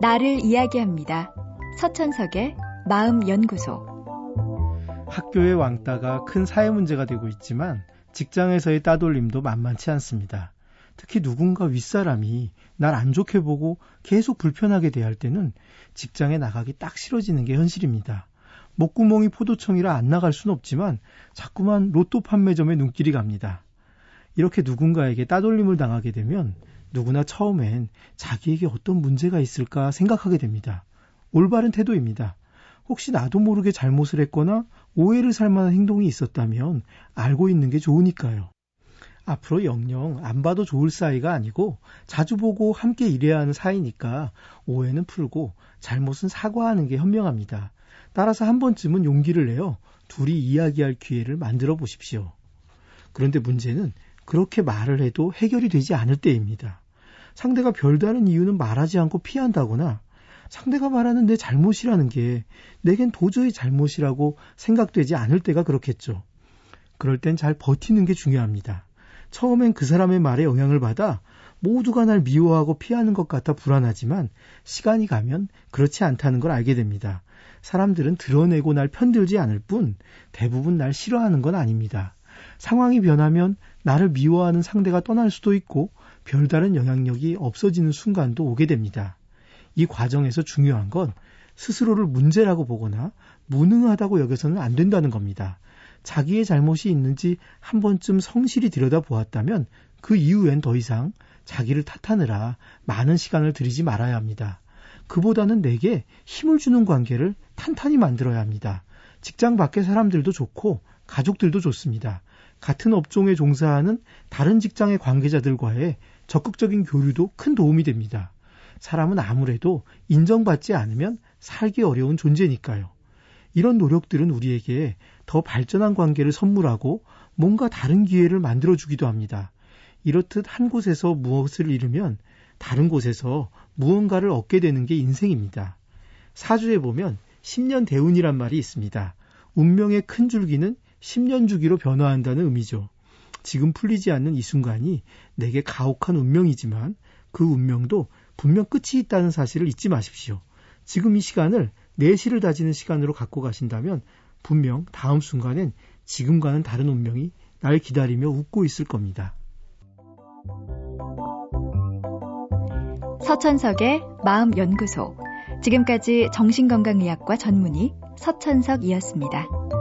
나를 이야기합니다. 서천석의 마음연구소. 학교의 왕따가 큰 사회 문제가 되고 있지만 직장에서의 따돌림도 만만치 않습니다. 특히 누군가 윗사람이 날 안 좋게 보고 계속 불편하게 대할 때는 직장에 나가기 딱 싫어지는 게 현실입니다. 목구멍이 포도청이라 안 나갈 순 없지만 자꾸만 로또 판매점에 눈길이 갑니다. 이렇게 누군가에게 따돌림을 당하게 되면 누구나 처음엔 자기에게 어떤 문제가 있을까 생각하게 됩니다. 올바른 태도입니다. 혹시 나도 모르게 잘못을 했거나 오해를 살 만한 행동이 있었다면 알고 있는 게 좋으니까요. 앞으로 영영 안 봐도 좋을 사이가 아니고 자주 보고 함께 일해야 하는 사이니까 오해는 풀고 잘못은 사과하는 게 현명합니다. 따라서 한 번쯤은 용기를 내어 둘이 이야기할 기회를 만들어 보십시오. 그런데 문제는 그렇게 말을 해도 해결이 되지 않을 때입니다. 상대가 별다른 이유는 말하지 않고 피한다거나 상대가 말하는 내 잘못이라는 게 내겐 도저히 잘못이라고 생각되지 않을 때가 그렇겠죠. 그럴 땐 잘 버티는 게 중요합니다. 처음엔 그 사람의 말에 영향을 받아 모두가 날 미워하고 피하는 것 같아 불안하지만 시간이 가면 그렇지 않다는 걸 알게 됩니다. 사람들은 드러내고 날 편들지 않을 뿐 대부분 날 싫어하는 건 아닙니다. 상황이 변하면 나를 미워하는 상대가 떠날 수도 있고 별다른 영향력이 없어지는 순간도 오게 됩니다. 이 과정에서 중요한 건 스스로를 문제라고 보거나 무능하다고 여겨서는 안 된다는 겁니다. 자기의 잘못이 있는지 한 번쯤 성실히 들여다보았다면 그 이후엔 더 이상 자기를 탓하느라 많은 시간을 들이지 말아야 합니다. 그보다는 내게 힘을 주는 관계를 탄탄히 만들어야 합니다. 직장 밖의 사람들도 좋고 가족들도 좋습니다. 같은 업종에 종사하는 다른 직장의 관계자들과의 적극적인 교류도 큰 도움이 됩니다. 사람은 아무래도 인정받지 않으면 살기 어려운 존재니까요. 이런 노력들은 우리에게 더 발전한 관계를 선물하고 뭔가 다른 기회를 만들어주기도 합니다. 이렇듯 한 곳에서 무엇을 잃으면 다른 곳에서 무언가를 얻게 되는 게 인생입니다. 사주에 보면 10년 대운이란 말이 있습니다. 운명의 큰 줄기는 10년 주기로 변화한다는 의미죠. 지금 풀리지 않는 이 순간이 내게 가혹한 운명이지만 그 운명도 분명 끝이 있다는 사실을 잊지 마십시오. 지금 이 시간을 내실을 다지는 시간으로 갖고 가신다면 분명 다음 순간엔 지금과는 다른 운명이 날 기다리며 웃고 있을 겁니다. 서천석의 마음연구소. 지금까지 정신건강의학과 전문의 서천석이었습니다.